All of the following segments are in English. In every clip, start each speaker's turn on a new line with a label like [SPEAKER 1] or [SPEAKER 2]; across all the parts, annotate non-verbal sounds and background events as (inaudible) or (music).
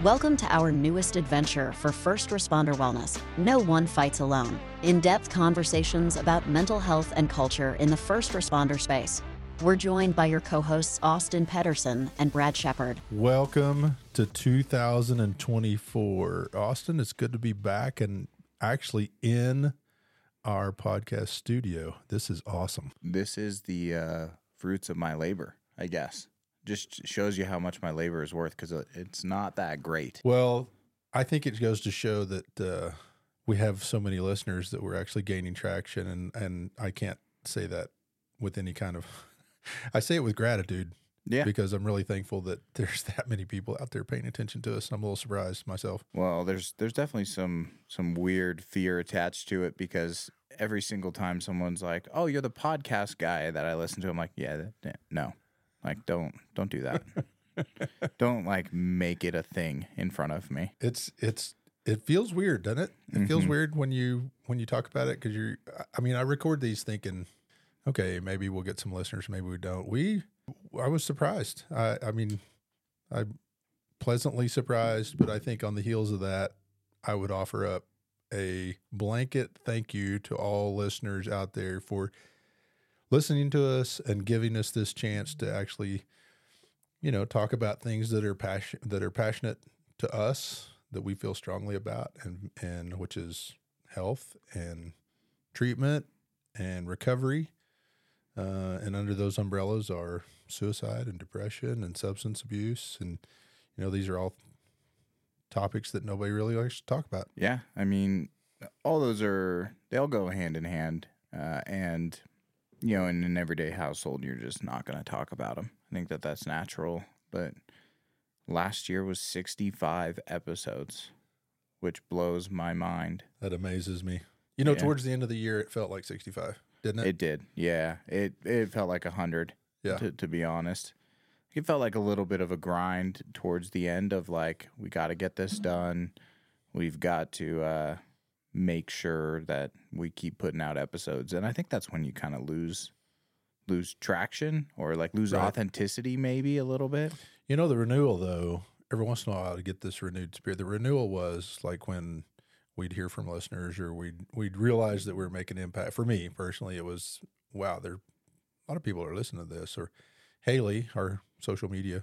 [SPEAKER 1] Welcome to our newest adventure for first responder wellness. No one fights alone. In depth conversations about mental health and culture in the first responder space. We're joined by your co hosts, Austin Pedersen and Brad Shepard.
[SPEAKER 2] Welcome to 2024. Austin, it's good to be back and actually in our podcast studio. This is awesome.
[SPEAKER 3] This is the uh, fruits of my labor, I guess. Just shows you how much my labor is worth because it's not that great.
[SPEAKER 2] Well, I think it goes to show that uh, we have so many listeners that we're actually gaining traction, and and I can't say that with any kind of. (laughs) I say it with gratitude.
[SPEAKER 3] Yeah.
[SPEAKER 2] Because I'm really thankful that (laughs) there's that many people out there paying attention to us. And I'm a little surprised myself.
[SPEAKER 3] Well, there's there's definitely some some weird fear attached to it because every single time someone's like, "Oh, you're the podcast guy that I listen to," I'm like, "Yeah, that, no, like don't don't do that. (laughs) don't like make it a thing in front of me."
[SPEAKER 2] It's it's it feels weird, doesn't it? It mm-hmm. feels weird when you when you talk about it because you're. I mean, I record these thinking, okay, maybe we'll get some listeners, maybe we don't. We I was surprised. I, I mean, I pleasantly surprised, but I think on the heels of that, I would offer up a blanket thank you to all listeners out there for listening to us and giving us this chance to actually, you know, talk about things that are passion that are passionate to us that we feel strongly about and and which is health and treatment and recovery uh, and under those umbrellas are suicide and depression and substance abuse. And, you know, these are all topics that nobody really likes to talk about.
[SPEAKER 3] Yeah. I mean, all those are, they all go hand in hand. Uh, and, you know, in an everyday household, you're just not going to talk about them. I think that that's natural. But last year was 65 episodes, which blows my mind.
[SPEAKER 2] That amazes me. You know, yeah. towards the end of the year, it felt like 65 didn't it?
[SPEAKER 3] It did. Yeah. It it felt like a hundred. Yeah. To, to be honest, it felt like a little bit of a grind towards the end of like we got to get this done. We've got to uh, make sure that we keep putting out episodes, and I think that's when you kind of lose lose traction or like lose right. authenticity, maybe a little bit.
[SPEAKER 2] You know, the renewal though. Every once in a while, to get this renewed spirit. The renewal was like when we'd hear from listeners or we'd we'd realize that we are making impact. For me personally, it was wow, there a lot of people are listening to this. Or Haley, our social media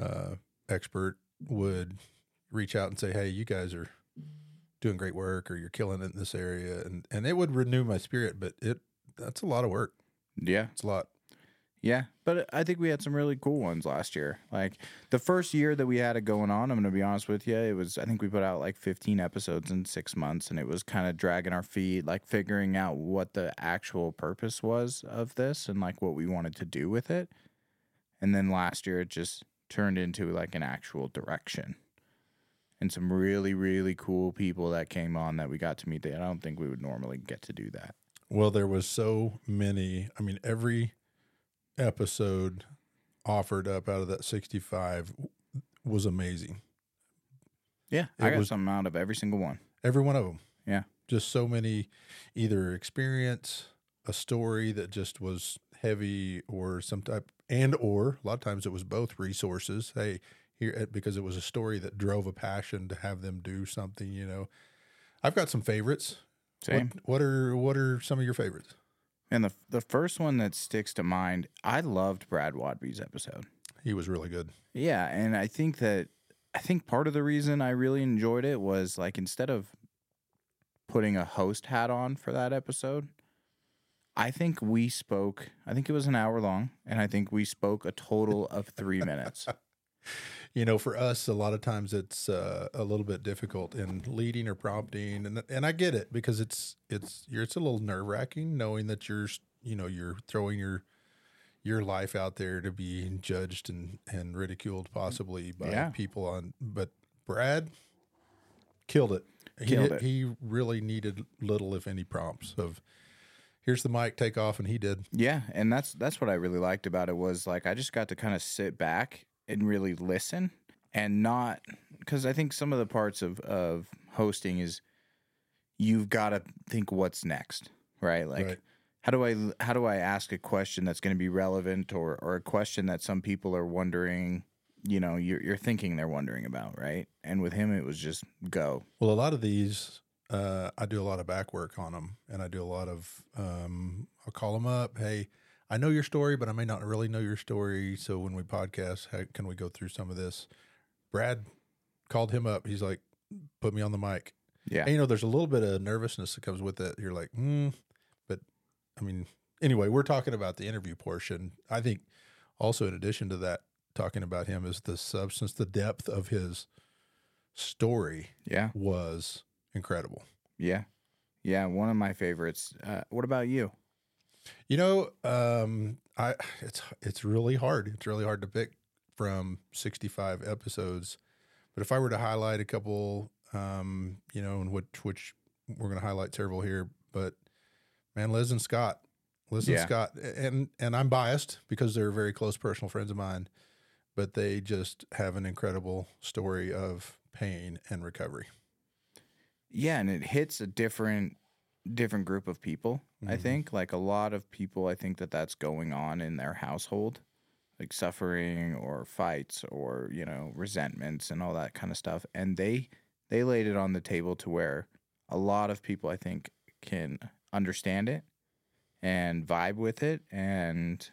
[SPEAKER 2] uh, expert, would reach out and say, "Hey, you guys are doing great work, or you're killing it in this area," and and it would renew my spirit. But it that's a lot of work.
[SPEAKER 3] Yeah,
[SPEAKER 2] it's a lot.
[SPEAKER 3] Yeah, but uh, I think we had some really cool ones last year. Like the first year that we had it going on, I'm to be honest with you, it was I think we put out like 15 episodes in 6 months and it was kind of dragging our feet, like figuring out what the actual purpose was of this and like what we wanted to do with it. And then last year it just turned into like an actual direction. And some really really cool people that came on that we got to meet that I don't think we would normally get to do that.
[SPEAKER 2] Well, there was so many. I mean, every episode offered up out of that 65 was amazing.
[SPEAKER 3] Yeah, it I got was, something out of every single one.
[SPEAKER 2] Every one of them.
[SPEAKER 3] Yeah.
[SPEAKER 2] Just so many either experience, a story that just was heavy or some type and or a lot of times it was both resources. Hey, here eh, because it was a story that drove a passion to have them do something, you know. I've got some favorites.
[SPEAKER 3] Same.
[SPEAKER 2] What, what are what are some of your favorites?
[SPEAKER 3] And the the first one that sticks to mind, I loved Brad Wadby's episode.
[SPEAKER 2] He was really good.
[SPEAKER 3] Yeah, and I think that I think part of the reason I really enjoyed it was like instead of putting a host hat on for that episode, I think we spoke. I think it was an hour long, and I think we spoke a total of three minutes. (laughs)
[SPEAKER 2] you know, for us, a lot of times it's uh, a little bit difficult in leading or prompting, and and I get it because it's it's you're, it's a little nerve wracking knowing that you're you know you're throwing your your life out there to be judged and and ridiculed possibly by yeah. people on. But Brad killed it.
[SPEAKER 3] Killed
[SPEAKER 2] he,
[SPEAKER 3] it.
[SPEAKER 2] He really needed little, if any, prompts of here's the mic, take off, and he did.
[SPEAKER 3] Yeah, and that's that's what I really liked about it was like I just got to kind of sit back and really listen and not because I think some of the parts of of hosting is you've got to think what's next, right? Like right. how do I how do I ask a question that's going to be relevant or or a question that some people are wondering you know you're you're thinking they're wondering about, right? And with him, it was just go.
[SPEAKER 2] Well, a lot of these, uh, I do a lot of back work on them, and I do a lot of. Um, I'll call them up. Hey, I know your story, but I may not really know your story. So when we podcast, how, can we go through some of this? Brad called him up. He's like, put me on the mic.
[SPEAKER 3] Yeah,
[SPEAKER 2] And, you know, there's a little bit of nervousness that comes with it. You're like, hmm. But I mean, anyway, we're talking about the interview portion. I think also, in addition to that, talking about him is the substance, the depth of his story
[SPEAKER 3] yeah,
[SPEAKER 2] was incredible.
[SPEAKER 3] yeah, yeah. One of my favorites. Uh, what about you?
[SPEAKER 2] You know, um, I it's it's really hard. It's really hard to pick from 65 episodes. But if I were to highlight a couple, um, you know, and which which we're going to highlight several here, but man, Liz and Scott, Liz and Scott, and and I'm biased because they're very close personal friends of mine, but they just have an incredible story of pain and recovery.
[SPEAKER 3] Yeah, and it hits a different different group of people. I
[SPEAKER 2] Mhm.
[SPEAKER 3] think like a lot of people. I think that that's going on in their household, like suffering or fights or you know resentments and all that kind of stuff. And they they laid it on the table to where a lot of people I think can understand it and vibe with it and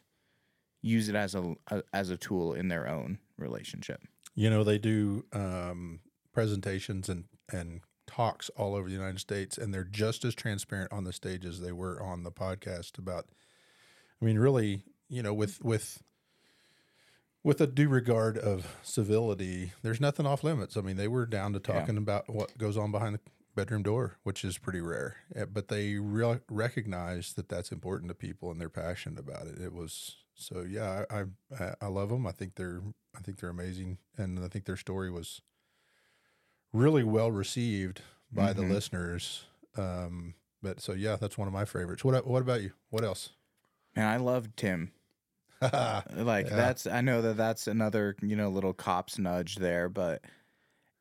[SPEAKER 3] use it as a, a as a tool in their own relationship.
[SPEAKER 2] You know, they do um, presentations and, and talks all over the United States, and they're just as transparent on the stage as they were on the podcast about. I mean, really, you know, with with with a due regard of civility, there's nothing off limits. I mean, they were down to
[SPEAKER 3] Yeah.
[SPEAKER 2] talking about what goes on behind the bedroom door, which is pretty rare. Eh, But they re- recognize that that's important to people, and they're passionate about it. It was so yeah. I I, I love them. I think they're I think they're amazing, and I think their story was really well received by the
[SPEAKER 3] Mhm.
[SPEAKER 2] listeners. Um, but so yeah, that's one of my favorites. What what about you? What else?
[SPEAKER 3] And I love Tim. (laughs) Like
[SPEAKER 2] Yeah.
[SPEAKER 3] that's I know that that's another, you know, little cops nudge there, but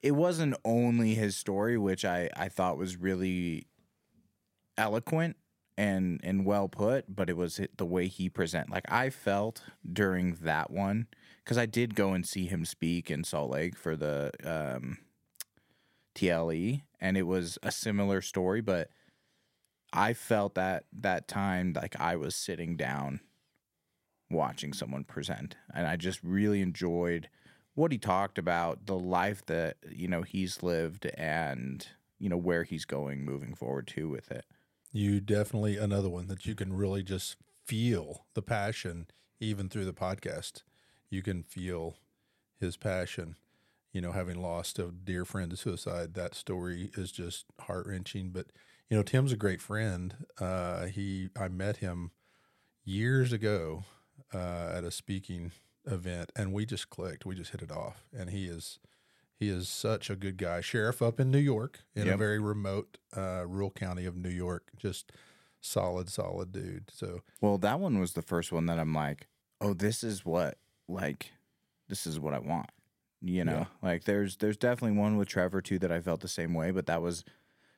[SPEAKER 3] it wasn't only his story which I I thought was really eloquent and and well put, but it was the way he present. Like I felt during that one cuz I did go and see him speak in Salt Lake for the um TLE and it was a similar story, but I felt that that time like I was sitting down watching someone present and i just really enjoyed what he talked about the life that you know he's lived and you know where he's going moving forward too with it
[SPEAKER 2] you definitely another one that you can really just feel the passion even through the podcast. You can feel his passion. You know, having lost a dear friend to suicide, that story is just heart wrenching. But you know, Tim's a great friend. Uh, he, I met him years ago uh, at a speaking event, and we just clicked. We just hit it off, and he is he is such a good guy. Sheriff up in New York, in a very remote uh, rural county of New York. Just solid, solid dude. So
[SPEAKER 3] well that one was the first one that i'm like oh this is what like this is what i want you know
[SPEAKER 2] Yeah.
[SPEAKER 3] like there's there's definitely one with trevor too that i felt the same way but that was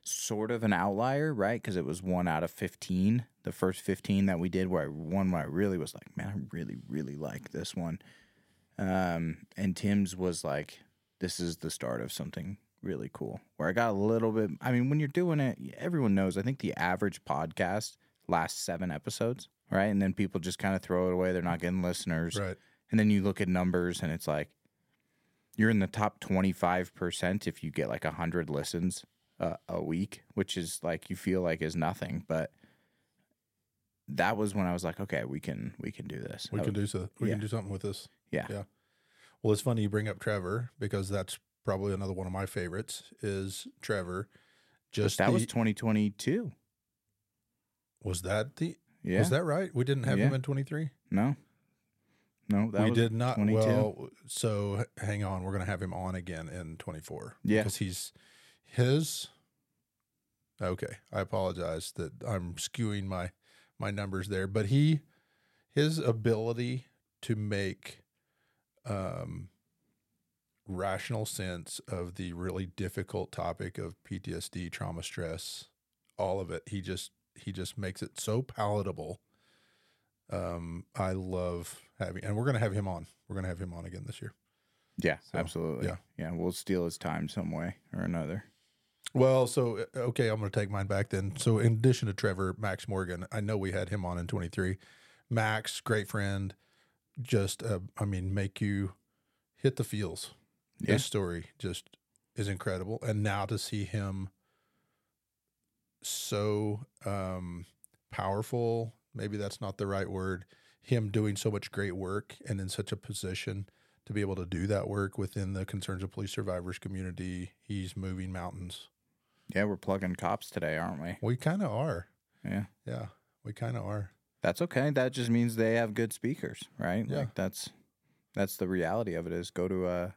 [SPEAKER 3] sort of an outlier right? Because it was one out of 15 the first 15 that we did where I, one where i really was like man i really really like this one. Um and tim's was like this is the start of something really cool. Where i got a little bit i mean when you're doing it everyone knows i think the average podcast lasts seven episodes right? And then people just kind of throw it away they're not getting listeners.
[SPEAKER 2] Right.
[SPEAKER 3] and then you look at numbers and it's like you're in the top 25% if you get like 100 listens uh, a week, which is like you feel like is nothing, but that was when I was like, okay, we can we can do this.
[SPEAKER 2] We
[SPEAKER 3] That
[SPEAKER 2] can
[SPEAKER 3] was-
[SPEAKER 2] do so. We
[SPEAKER 3] yeah.
[SPEAKER 2] can do something with this.
[SPEAKER 3] Yeah.
[SPEAKER 2] Yeah. Well, it's funny you bring up Trevor because that's probably another one of my favorites. Is Trevor? Just
[SPEAKER 3] that was 2022.
[SPEAKER 2] was that the
[SPEAKER 3] Yeah.
[SPEAKER 2] was that right? We didn't have him in twenty three.
[SPEAKER 3] no. No, that
[SPEAKER 2] We did not.
[SPEAKER 3] 22.
[SPEAKER 2] Well, so hang on, we're gonna have him on again in twenty four.
[SPEAKER 3] Yeah.
[SPEAKER 2] because he's his. Okay, I apologize that I'm skewing my my numbers there, but he his ability to make um rational sense of the really difficult topic of PTSD, trauma, stress, all of it. He just he just makes it so palatable. Um, I love having, and we're gonna have him on. We're gonna have him on again this year.
[SPEAKER 3] Yeah, absolutely.
[SPEAKER 2] yeah.
[SPEAKER 3] Yeah. We'll steal his time some way or another.
[SPEAKER 2] Well, so uh, okay, I'm going to take mine back then. So in addition to Trevor, Max Morgan, I know we had him on in 23. Max, great friend, just uh, I mean, make you hit the feels.
[SPEAKER 3] Yeah.
[SPEAKER 2] His story just is incredible, and now to see him so um, powerful, maybe that's not the right word. Him doing so much great work and in such a position to be able to do that work within the concerns of police survivors community. He's moving mountains.
[SPEAKER 3] Yeah, we're plugging cops today, aren't we?
[SPEAKER 2] We kind of are.
[SPEAKER 3] Yeah.
[SPEAKER 2] Yeah, we kind of are.
[SPEAKER 3] That's okay. That just means they have good speakers, right?
[SPEAKER 2] Yeah.
[SPEAKER 3] Like that's that's the reality of it is go to a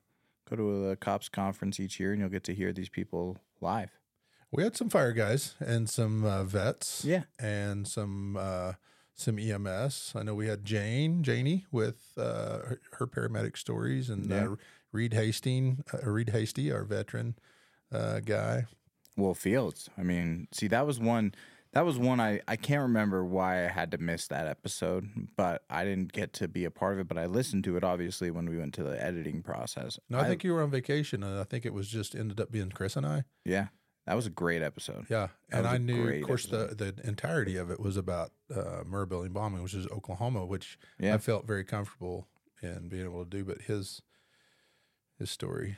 [SPEAKER 3] go to a cops conference each year and you'll get to hear these people live.
[SPEAKER 2] We had some fire guys and some uh, vets.
[SPEAKER 3] Yeah.
[SPEAKER 2] and some uh, some EMS. I know we had Jane Janie with uh, her, her paramedic stories, and
[SPEAKER 3] Yeah.
[SPEAKER 2] uh, Reed Hastings, uh, Reed Hasty, our veteran uh, guy.
[SPEAKER 3] Well, Fields. I mean, see, that was one. That was one I, I can't remember why I had to miss that episode, but I didn't get to be a part of it. But I listened to it obviously when we went to the editing process.
[SPEAKER 2] No, I, think you were on vacation, and I think it was just ended up being Chris and I.
[SPEAKER 3] yeah, that was a great episode.
[SPEAKER 2] Yeah,
[SPEAKER 3] That
[SPEAKER 2] and I knew, of course, the the entirety of it was about uh, Murrah Building bombing, which is Oklahoma, which
[SPEAKER 3] Yeah.
[SPEAKER 2] I felt very comfortable in being able to do. But his his story,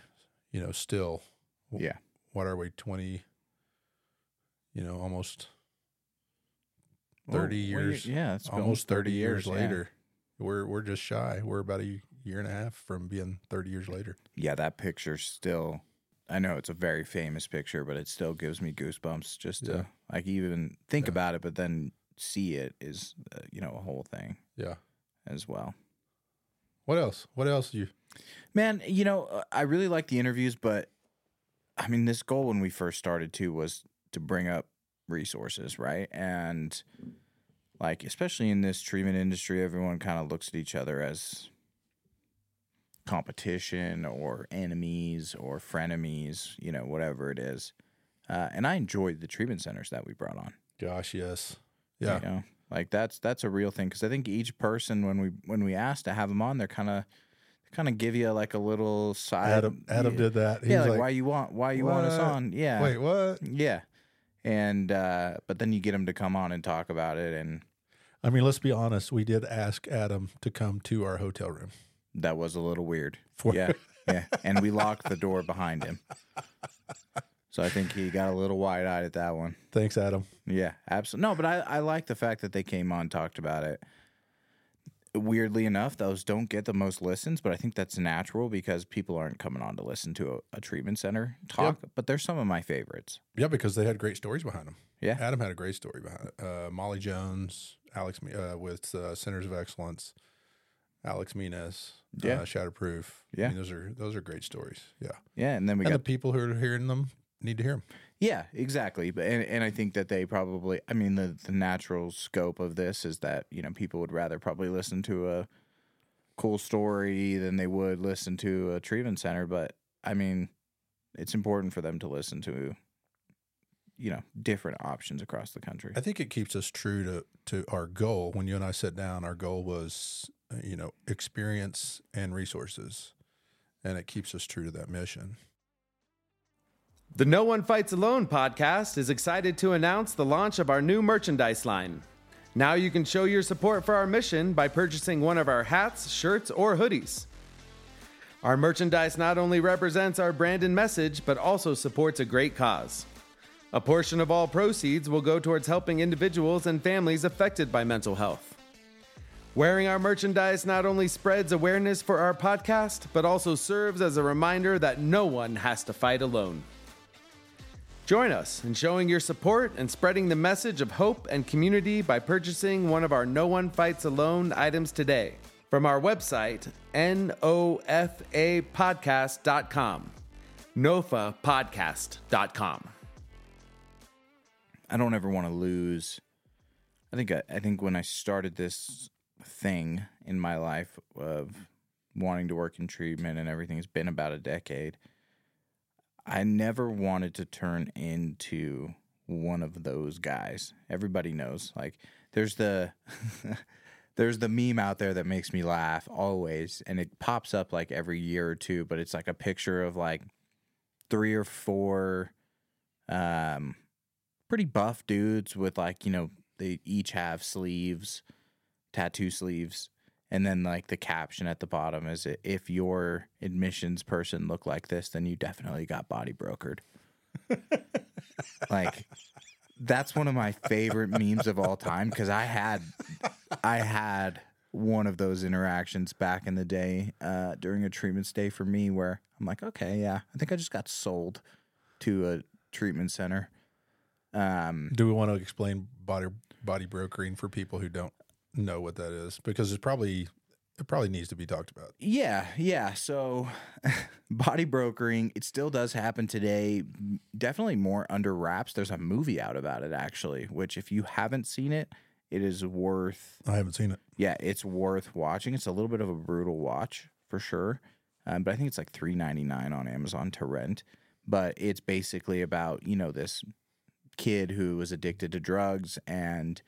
[SPEAKER 2] you know, still,
[SPEAKER 3] Yeah,
[SPEAKER 2] what are we twenty? You know, almost thirty
[SPEAKER 3] you-
[SPEAKER 2] years.
[SPEAKER 3] yeah, it's
[SPEAKER 2] almost thirty years,
[SPEAKER 3] yeah.
[SPEAKER 2] later. We're we're just shy. We're about a year and a half from being thirty years later.
[SPEAKER 3] Yeah, that picture still. I know it's a very famous picture, but it still gives me goosebumps just to
[SPEAKER 2] Yeah.
[SPEAKER 3] like even think
[SPEAKER 2] Yeah.
[SPEAKER 3] about it, but then see it is uh, you know a whole thing
[SPEAKER 2] Yeah.
[SPEAKER 3] as well.
[SPEAKER 2] What else? What else do you?
[SPEAKER 3] Man, you know, uh, I really like the interviews, but I mean, this goal when we first started too was to bring up resources, right? And like, especially in this treatment industry, everyone kind of looks at each other as competition or enemies or frenemies, you know, whatever it is. Uh, and I enjoyed the treatment centers that we brought on.
[SPEAKER 2] Gosh, yes.
[SPEAKER 3] you
[SPEAKER 2] Yeah.
[SPEAKER 3] know? like that's that's a real thing because I think each person when we when we asked to have them on, they're kind of kind of give you like a little side.
[SPEAKER 2] Adam Adam
[SPEAKER 3] yeah,
[SPEAKER 2] did that. He
[SPEAKER 3] Yeah,
[SPEAKER 2] was
[SPEAKER 3] like, why you want why you want us
[SPEAKER 2] "What?
[SPEAKER 3] on? Yeah,
[SPEAKER 2] Wait, what?
[SPEAKER 3] yeah, and uh, but then you get them to come on and talk about it, and
[SPEAKER 2] I mean, let's be honest. We did ask Adam to come to our hotel room.
[SPEAKER 3] That was a little weird.
[SPEAKER 2] For-
[SPEAKER 3] Yeah, (laughs) yeah, and we locked the door behind him. So I think he got a little wide eyed at that one.
[SPEAKER 2] Thanks, Adam.
[SPEAKER 3] Yeah, absolutely. No, but I, I like the fact that they came on, talked about it. Weirdly enough, those don't get the most listens, but I think that's natural because people aren't coming on to listen to a, a treatment center talk. But they're some of my favorites.
[SPEAKER 2] Yeah, because they had great stories behind them.
[SPEAKER 3] Yeah.
[SPEAKER 2] Adam had a great story behind it. Uh, Molly Jones, Alex uh, with uh, Centers of Excellence, Alex Minas,
[SPEAKER 3] Yeah.
[SPEAKER 2] uh, Shatterproof.
[SPEAKER 3] Yeah.
[SPEAKER 2] I mean, those are those are great stories. Yeah,
[SPEAKER 3] Yeah, and then we
[SPEAKER 2] and
[SPEAKER 3] got
[SPEAKER 2] the people who are hearing them need to hear them.
[SPEAKER 3] Yeah, exactly. But and, and I think that they probably I mean the the natural scope of this is that, you know, people would rather probably listen to a cool story than they would listen to a treatment center, but I mean it's important for them to listen to you know, different options across the country.
[SPEAKER 2] I think it keeps us true to to our goal. When you and I sat down, our goal was, Uh, you know, experience and resources, and it keeps us true to that mission.
[SPEAKER 4] The No One Fights Alone podcast is excited to announce the launch of our new merchandise line. Now you can show your support for our mission by purchasing one of our hats, shirts, or hoodies. Our merchandise not only represents our brand and message, but also supports a great cause. A portion of all proceeds will go towards helping individuals and families affected by mental health. Wearing our merchandise not only spreads awareness for our podcast, but also serves as a reminder that no one has to fight alone. Join us in showing your support and spreading the message of hope and community by purchasing one of our No One Fights Alone items today from our website, nofapodcast.com. nofapodcast.com.
[SPEAKER 3] I don't ever want to lose. I think I, I think when I started this thing in my life of wanting to work in treatment and everything, it's been about a decade. I never wanted to turn into one of those guys. Everybody knows, like, there's the (laughs) there's the meme out there that makes me laugh always, and it pops up like every year or two, but it's like a picture of like three or four um pretty buff dudes with like, you know, they each have sleeves, tattoo sleeves. And then like the caption at the bottom is if your admissions person look like this, then you definitely got body brokered. (laughs) like that's one of my favorite memes of all time because I had I had one of those interactions back in the day uh, during a treatment stay for me where I'm like, okay, yeah, I think I just got sold to a treatment center. Um,
[SPEAKER 2] Do we want to explain body body brokering for people who don't know what that is? Because it's probably it probably needs to be talked about.
[SPEAKER 3] Yeah, yeah. So, (laughs) body brokering, it still does happen today. Definitely more under wraps. There's a movie out about it, actually, which, if you haven't seen it, it is worth.
[SPEAKER 2] I haven't seen it.
[SPEAKER 3] Yeah, it's worth watching. It's a little bit of a brutal watch for sure, um, but I think it's like three ninety nine on Amazon to rent. But it's basically about you know this kid who was addicted to drugs and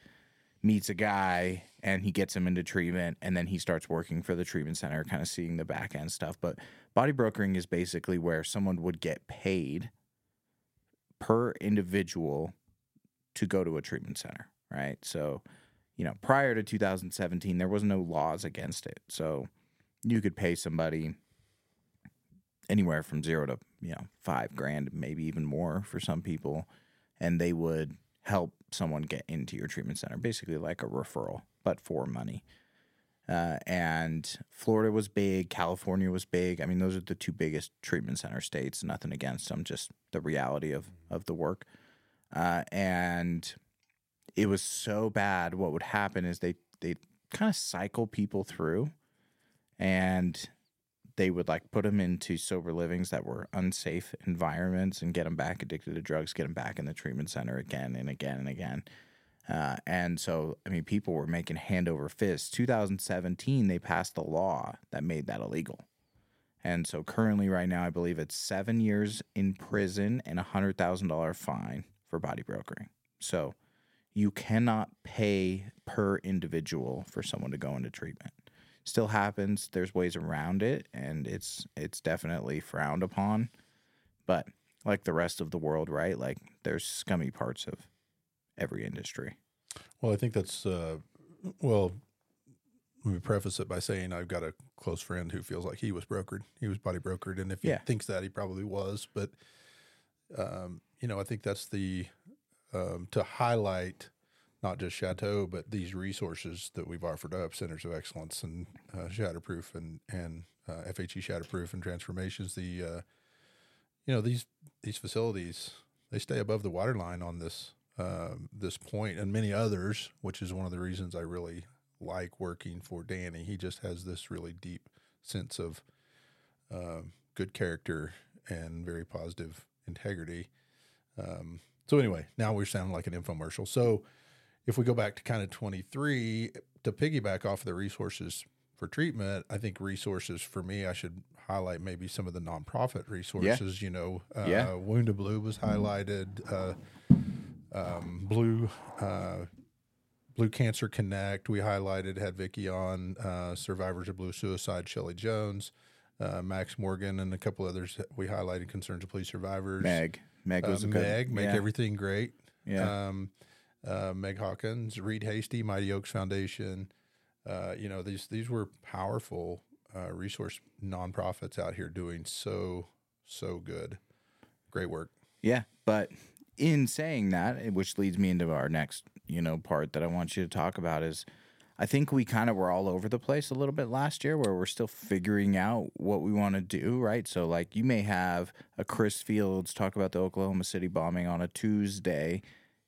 [SPEAKER 3] meets a guy and he gets him into treatment and then he starts working for the treatment center kind of seeing the back end stuff. But body brokering is basically where someone would get paid per individual to go to a treatment center right? So you know prior to 2017 there was no laws against it. So you could pay somebody anywhere from 0 to you know 5 grand maybe even more for some people and they would help someone get into your treatment center, basically like a referral, but for money. Uh, and Florida was big, California was big. I mean, those are the two biggest treatment center states. Nothing against them, just the reality of of the work. Uh, and it was so bad. What would happen is they they kind of cycle people through, and they would like put them into sober livings that were unsafe environments and get them back addicted to drugs, get them back in the treatment center again and again and again. Uh, and so, I mean, people were making hand over fist. 2017, they passed the law that made that illegal. And so, currently, right now, I believe it's seven years in prison and a $100,000 fine for body brokering. So, you cannot pay per individual for someone to go into treatment still happens. There's ways around it, and it's it's definitely frowned upon. But like the rest of the world, right? Like there's scummy parts of every industry.
[SPEAKER 2] Well, I think that's uh, well. Let me preface it by saying I've got a close friend who feels like he was brokered. He was body brokered, and if
[SPEAKER 3] Yeah.
[SPEAKER 2] he thinks that, he probably was. But um, you know, I think that's the um, to highlight not just Chateau, but these resources that we've offered up, centers of excellence and uh, Shatterproof and and uh, FHE Shatterproof and transformations. The uh, you know these these facilities they stay above the waterline on this um, this point and many others, which is one of the reasons I really like working for Danny. He just has this really deep sense of um, good character and very positive integrity. Um, so anyway, now we're sounding like an infomercial. So if we go back to kind of 23 to piggyback off of the resources for treatment, I think resources for me, I should highlight maybe some of the nonprofit resources. Yeah. You know, uh,
[SPEAKER 3] Yeah.
[SPEAKER 2] Wounded Blue was highlighted. Uh, um, Blue uh, Blue Cancer Connect, we highlighted, had Vicky on. Uh, Survivors of Blue Suicide, Shelley Jones, uh, Max Morgan, and a couple others. We highlighted Concerns of Police Survivors.
[SPEAKER 3] Meg, Meg
[SPEAKER 2] Uh,
[SPEAKER 3] was a good,
[SPEAKER 2] Meg, make
[SPEAKER 3] yeah,
[SPEAKER 2] everything great.
[SPEAKER 3] Yeah.
[SPEAKER 2] Um, uh, Meg Hawkins, Reed Hasty, Mighty Oaks Foundation. Uh, you know these these were powerful uh, resource nonprofits out here doing so so good, great work.
[SPEAKER 3] Yeah, but in saying that, which leads me into our next, you know, part that I want you to talk about is I think we kind of were all over the place a little bit last year where we're still figuring out what we want to do, right? So like you may have a Chris Fields talk about the Oklahoma City bombing on a Tuesday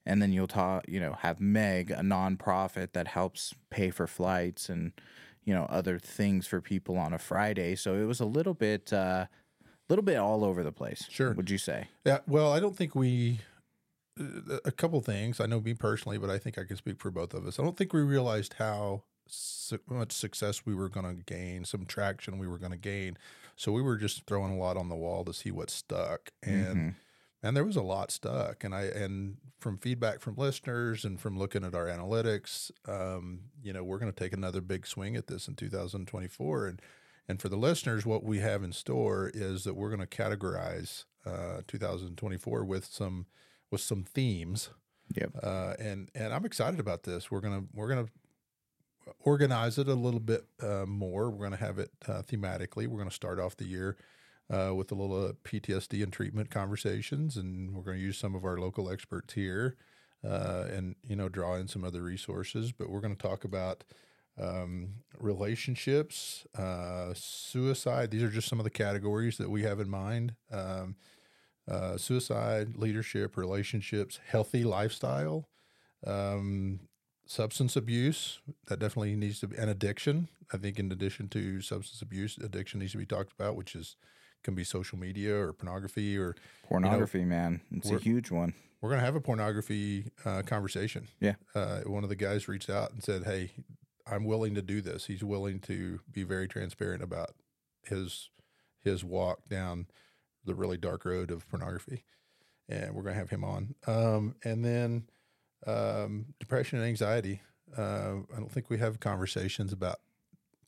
[SPEAKER 3] and then you'll talk, you know, have Meg, a nonprofit that helps pay for flights and you know other things for people on a Friday. So it was a little bit uh little bit all over the place.
[SPEAKER 2] Sure.
[SPEAKER 3] Would you say?
[SPEAKER 2] Yeah, well, I don't think we. uh, A couple things I know me personally, but I think I can speak for both of us. I don't think we realized how su- much success we were going to gain, some traction we were going to gain. So we were just throwing a lot on the wall to see what stuck. And and there was a lot stuck. And I and from feedback from listeners and from looking at our analytics, um, you know, we're going to take another big swing at this in 2024. And and for the listeners, what we have in store is that we're going to categorize uh, 2024 with some with some themes.
[SPEAKER 3] Yep.
[SPEAKER 2] Uh, and and I'm excited about this. We're gonna we're gonna organize it a little bit uh, more. We're gonna have it uh, thematically. We're gonna start off the year uh, with a little uh, PTSD and treatment conversations, and we're gonna use some of our local experts here, uh, and you know draw in some other resources. But we're gonna talk about um, relationships, uh, suicide. These are just some of the categories that we have in mind. Um, uh, suicide, leadership, relationships, healthy lifestyle, um, substance abuse. That definitely needs to be, an addiction. I think, in addition to substance abuse, addiction needs to be talked about, which is can be social media or pornography or
[SPEAKER 3] Pornography, man. It's a huge one.
[SPEAKER 2] we're going to have a pornography uh, conversation.
[SPEAKER 3] Yeah.
[SPEAKER 2] Uh, one of the guys reached out and said, Hey, I'm willing to do this. He's willing to be very transparent about his his walk down the really dark road of pornography. And we're going to have him on. Um, and then um, depression and anxiety. Uh, I don't think we have conversations about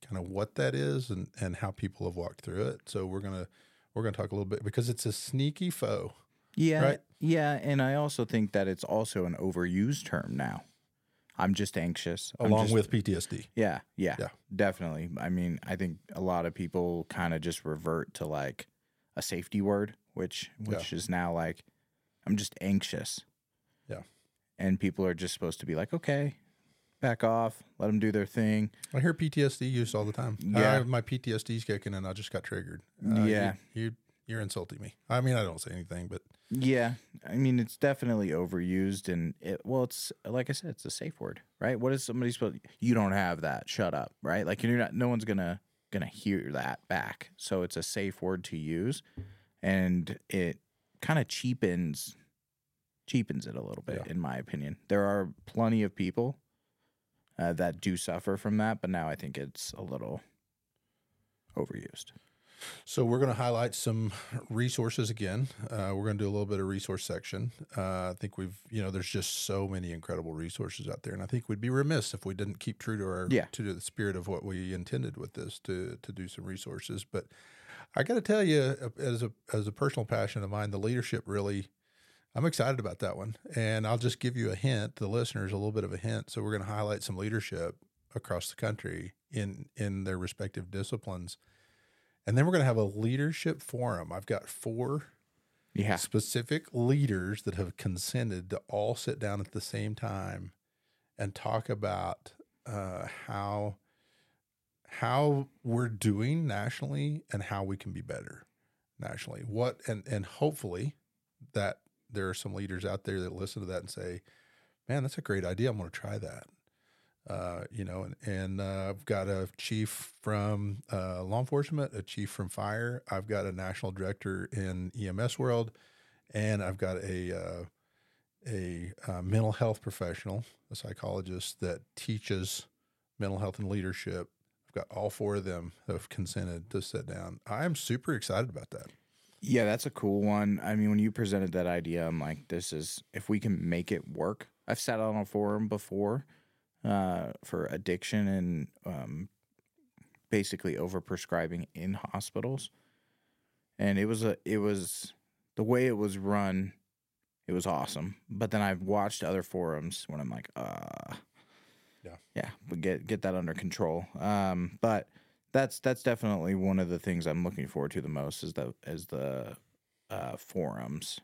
[SPEAKER 2] kind of what that is and, and how people have walked through it. So we're to we're to talk a little bit because it's a sneaky foe.
[SPEAKER 3] Yeah.
[SPEAKER 2] Right.
[SPEAKER 3] Yeah. And I also think that it's also an overused term now. I'm just anxious.
[SPEAKER 2] Along
[SPEAKER 3] just-
[SPEAKER 2] with PTSD.
[SPEAKER 3] Yeah, yeah,
[SPEAKER 2] Yeah.
[SPEAKER 3] definitely. I mean, I think a lot of people kind of just revert to like a safety word, which which is now like I'm just anxious.
[SPEAKER 2] Yeah.
[SPEAKER 3] And people are just supposed to be like, okay, back off, let them do their thing.
[SPEAKER 2] I hear PTSD used all the time.
[SPEAKER 3] Yeah.
[SPEAKER 2] Uh, my PTSD's kicking and I just got triggered. Uh,
[SPEAKER 3] Yeah.
[SPEAKER 2] You, you, you're insulting me. I mean, I don't say anything, but
[SPEAKER 3] Yeah, I mean, it's definitely overused, and it well, it's like I said, it's a safe word, right? What is somebody supposed? You don't have that. Shut up, right? Like you're not. No one's gonna gonna hear that back. So it's a safe word to use, and it kind of cheapens cheapens it a little bit,
[SPEAKER 2] Yeah.
[SPEAKER 3] in my opinion. There are plenty of people uh, that do suffer from that, but now I think it's a little overused.
[SPEAKER 2] So we're going to highlight some resources again. Uh, we're going to do a little bit of resource section. Uh, I think we've, you know, there's just so many incredible resources out there, and I think we'd be remiss if we didn't keep true to our
[SPEAKER 3] Yeah.
[SPEAKER 2] to the spirit of what we intended with this to to do some resources. But I got to tell you, uh, as a as a personal passion of mine, the leadership really. I'm excited about that one, and I'll just give you a hint, the listeners, a little bit of a hint. So we're going to highlight some leadership across the country in in their respective disciplines. And then we're going to have a leadership forum. I've got four
[SPEAKER 3] Yeah,
[SPEAKER 2] specific leaders that have consented to all sit down at the same time and talk about uh, how how we're doing nationally and how we can be better nationally. What and and hopefully that there are some leaders out there that listen to that and say, "Man, that's a great idea. I'm going to try that." Uh, you know, and, and uh, I've got a chief from uh, law enforcement, a chief from fire. I've got a national director in EMS world, and I've got a uh, a uh, mental health professional, a psychologist that teaches mental health and leadership. I've got all four of them have consented to sit down. I am super excited about that.
[SPEAKER 3] Yeah, that's a cool one. I mean, when you presented that idea, I'm like, this is if we can make it work. I've sat on a forum before uh, for addiction and um, basically overprescribing in hospitals, and it was a it was the way it was run. It was awesome, but then I've watched other forums when I'm like, uh,
[SPEAKER 2] Yeah.
[SPEAKER 3] yeah, but get get that under control. Um, but that's that's definitely one of the things I'm looking forward to the most is the is the uh, forums.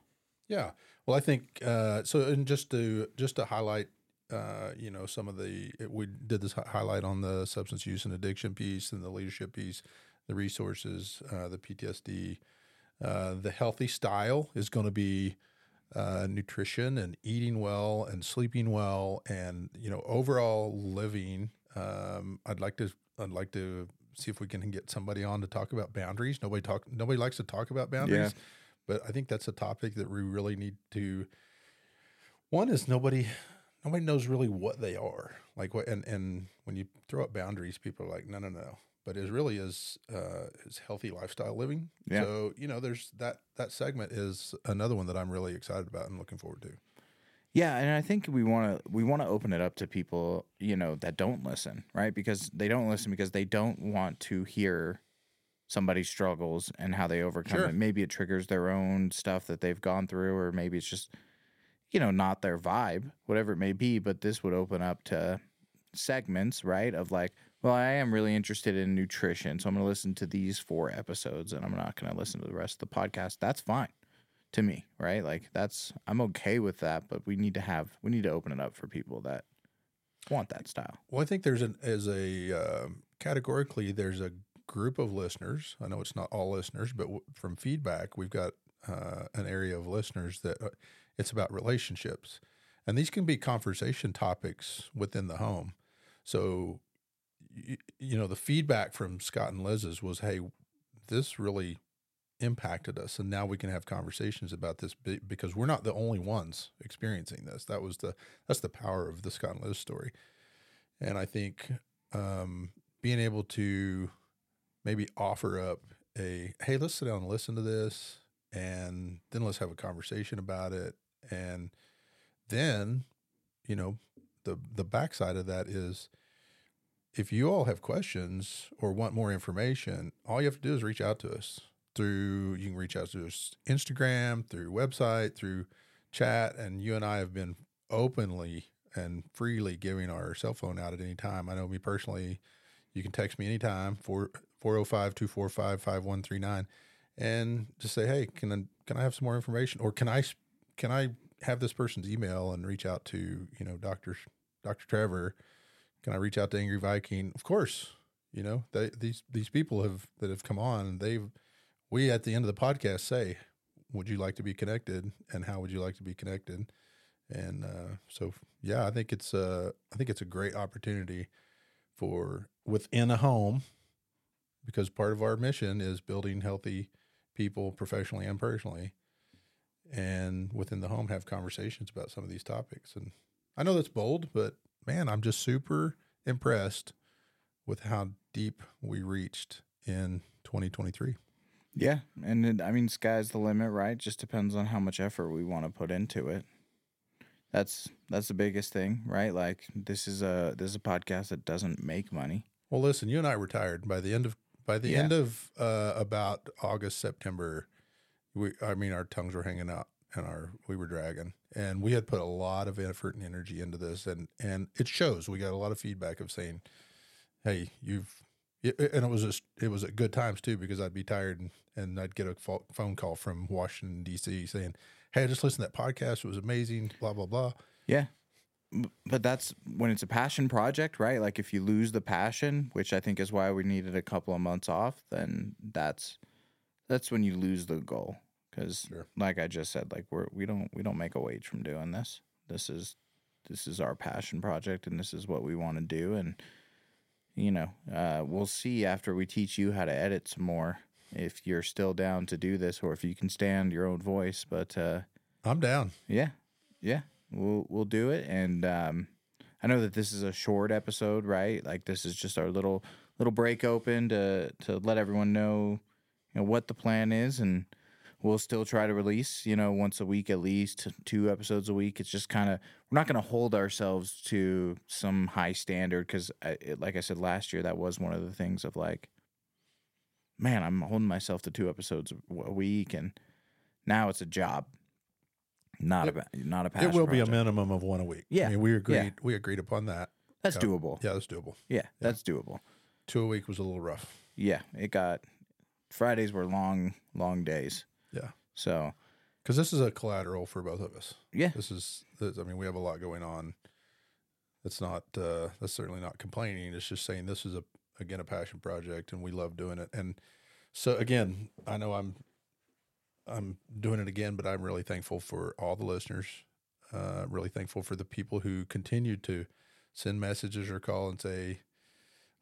[SPEAKER 2] Yeah. Well, I think uh, so. And just to just to highlight, uh, you know, some of the we did this highlight on the substance use and addiction piece and the leadership piece, the resources, uh, the PTSD, uh, the healthy style is going to be uh, nutrition and eating well and sleeping well and you know overall living. Um, I'd like to I'd like to see if we can get somebody on to talk about boundaries. Nobody talk nobody likes to talk about boundaries, but I think that's a topic that we really need to. One is nobody nobody knows really what they are like what and and when you throw up boundaries, people are like no no no but it really is uh, is healthy lifestyle living.
[SPEAKER 3] Yeah.
[SPEAKER 2] So you know, there's that that segment is another one that I'm really excited about and looking forward to.
[SPEAKER 3] Yeah, and I think we want to we want to open it up to people, you know, that don't listen, right? Because they don't listen because they don't want to hear somebody's struggles and how they overcome
[SPEAKER 2] Sure.
[SPEAKER 3] it. Maybe it triggers their own stuff that they've gone through or maybe it's just you know, not their vibe, whatever it may be, but this would open up to segments, right? Of like, well, I am really interested in nutrition, so I'm going to listen to these four episodes and I'm not going to listen to the rest of the podcast. That's fine to me, right? Like that's I'm okay with that, but we need to have we need to open it up for people that want that style.
[SPEAKER 2] Well, I think there's an as a um, categorically there's a group of listeners. I know it's not all listeners, but w- from feedback, we've got uh, an area of listeners that uh, it's about relationships, and these can be conversation topics within the home. So, you, you know, the feedback from Scott and Liz's was, "Hey, this really." impacted us and now we can have conversations about this because we're not the only ones experiencing this that was the that's the power of the scott and liz story and I think um, being able to maybe offer up a hey, let's sit down and listen to this, and then let's have a conversation about it, and then you know the the backside of that is if you all have questions or want more information, all you have to do is reach out to us through you can reach out to us Instagram, through website, through chat, and you and I have been openly and freely giving our cell phone out at any time. I know me personally, you can text me anytime, 4 405 245 5139, and just say, hey, can I, can I have some more information? Or can I, can I have this person's email and reach out to, you know, Dr. Dr. Trevor? Can I reach out to Angry Viking? Of course. You know, they, these, these people have, that have come on, they've, we at the end of the podcast say, would you like to be connected and how would you like to be connected? And uh, so, yeah, I think it's a, I think it's a great opportunity for within a home, because part of our mission is building healthy people professionally and personally, and within the home have conversations about some of these topics. And I know that's bold, but man, I'm just super impressed with how deep we reached in 2023.
[SPEAKER 3] Yeah, and it, I mean, sky's the limit, right? Just depends on how much effort we want to put into it. That's that's the biggest thing, right? Like this is a this is a podcast that doesn't make money.
[SPEAKER 2] Well, listen, you and I retired by the end of by the
[SPEAKER 3] Yeah.
[SPEAKER 2] end of uh, about August September. We, I mean, our tongues were hanging out and our we were dragging, and we had put a lot of effort and energy into this, and and it shows. We got a lot of feedback of saying, "Hey, you've," and it was just it was at good times too because I'd be tired and, and I'd get a pho- phone call from Washington D.C. saying, "Hey, I just listened to that podcast. It was amazing." Blah blah blah.
[SPEAKER 3] Yeah. But that's when it's a passion project, right? Like if you lose the passion, which I think is why we needed a couple of months off, then that's that's when you lose the goal. Because,
[SPEAKER 2] Sure.
[SPEAKER 3] like I just said, like we're we don't we don't make a wage from doing this. This is this is our passion project, and this is what we want to do. And you know, uh, we'll see after we teach you how to edit some more if you're still down to do this, or if you can stand your own voice. But uh,
[SPEAKER 2] I'm down.
[SPEAKER 3] yeah, yeah, we'll we'll do it. And um, I know that this is a short episode, right? Like this is just our little little break open to to let everyone know, you know, what the plan is, and we'll still try to release, you know, once a week at least, two episodes a week. It's just kind of we're not going to hold ourselves to some high standard because, uh, like I said last year, that was one of the things of like, man, I'm holding myself to two episodes a a week, and now it's a job. Not a ba- not a passion
[SPEAKER 2] it will be a minimum of one a week.
[SPEAKER 3] Yeah.
[SPEAKER 2] I mean, we agreed.
[SPEAKER 3] Yeah.
[SPEAKER 2] We agreed upon that.
[SPEAKER 3] That's
[SPEAKER 2] Yeah.
[SPEAKER 3] doable.
[SPEAKER 2] Yeah, that's doable.
[SPEAKER 3] Yeah, that's doable.
[SPEAKER 2] Two a week was a little rough.
[SPEAKER 3] Yeah, it got Fridays were long, long days.
[SPEAKER 2] Yeah.
[SPEAKER 3] So
[SPEAKER 2] Because this is a collateral for both of us.
[SPEAKER 3] yeah,
[SPEAKER 2] This is, this, I mean, we have a lot going on. That's not, uh, that's certainly not complaining. It's just saying this is a, again, a passion project and we love doing it. And so again, I know I'm, I'm doing it again, but I'm really thankful for all the listeners. Uh, really thankful for the people who continue to send messages or call and say,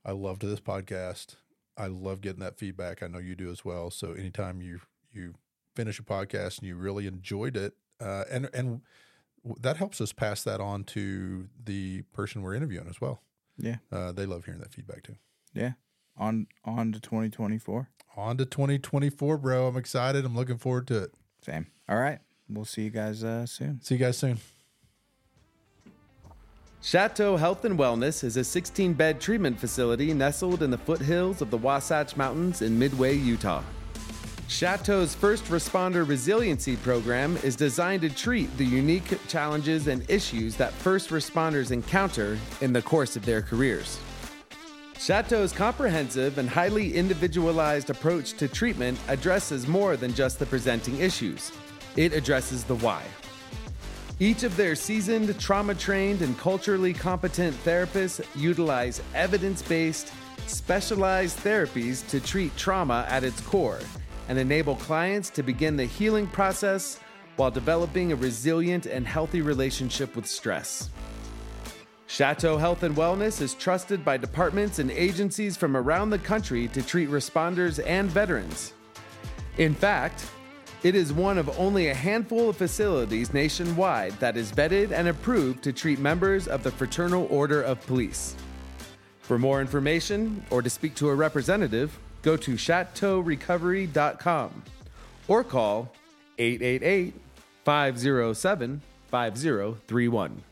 [SPEAKER 2] I loved this podcast. I love getting that feedback. I know you do as well. So anytime you, you finish a podcast and you really enjoyed it, uh, and and that helps us pass that on to the person we're interviewing as well.
[SPEAKER 3] yeah,
[SPEAKER 2] Uh, they love hearing that feedback too.
[SPEAKER 3] yeah. on on to 2024.
[SPEAKER 2] On to 2024, bro. I'm excited. I'm looking forward to it.
[SPEAKER 3] Same. All right. We'll see you guys uh, soon.
[SPEAKER 2] See you guys soon.
[SPEAKER 4] Chateau Health and Wellness is a 16 bed treatment facility nestled in the foothills of the Wasatch Mountains in Midway, Utah. Chateau's first responder resiliency program is designed to treat the unique challenges and issues that first responders encounter in the course of their careers. Chateau's comprehensive and highly individualized approach to treatment addresses more than just the presenting issues, it addresses the why. Each of their seasoned, trauma trained, and culturally competent therapists utilize evidence based, specialized therapies to treat trauma at its core and enable clients to begin the healing process while developing a resilient and healthy relationship with stress. Chateau Health and Wellness is trusted by departments and agencies from around the country to treat responders and veterans. In fact, it is one of only a handful of facilities nationwide that is vetted and approved to treat members of the Fraternal Order of Police. For more information or to speak to a representative, go to chateaurecovery.com or call 888 507 5031.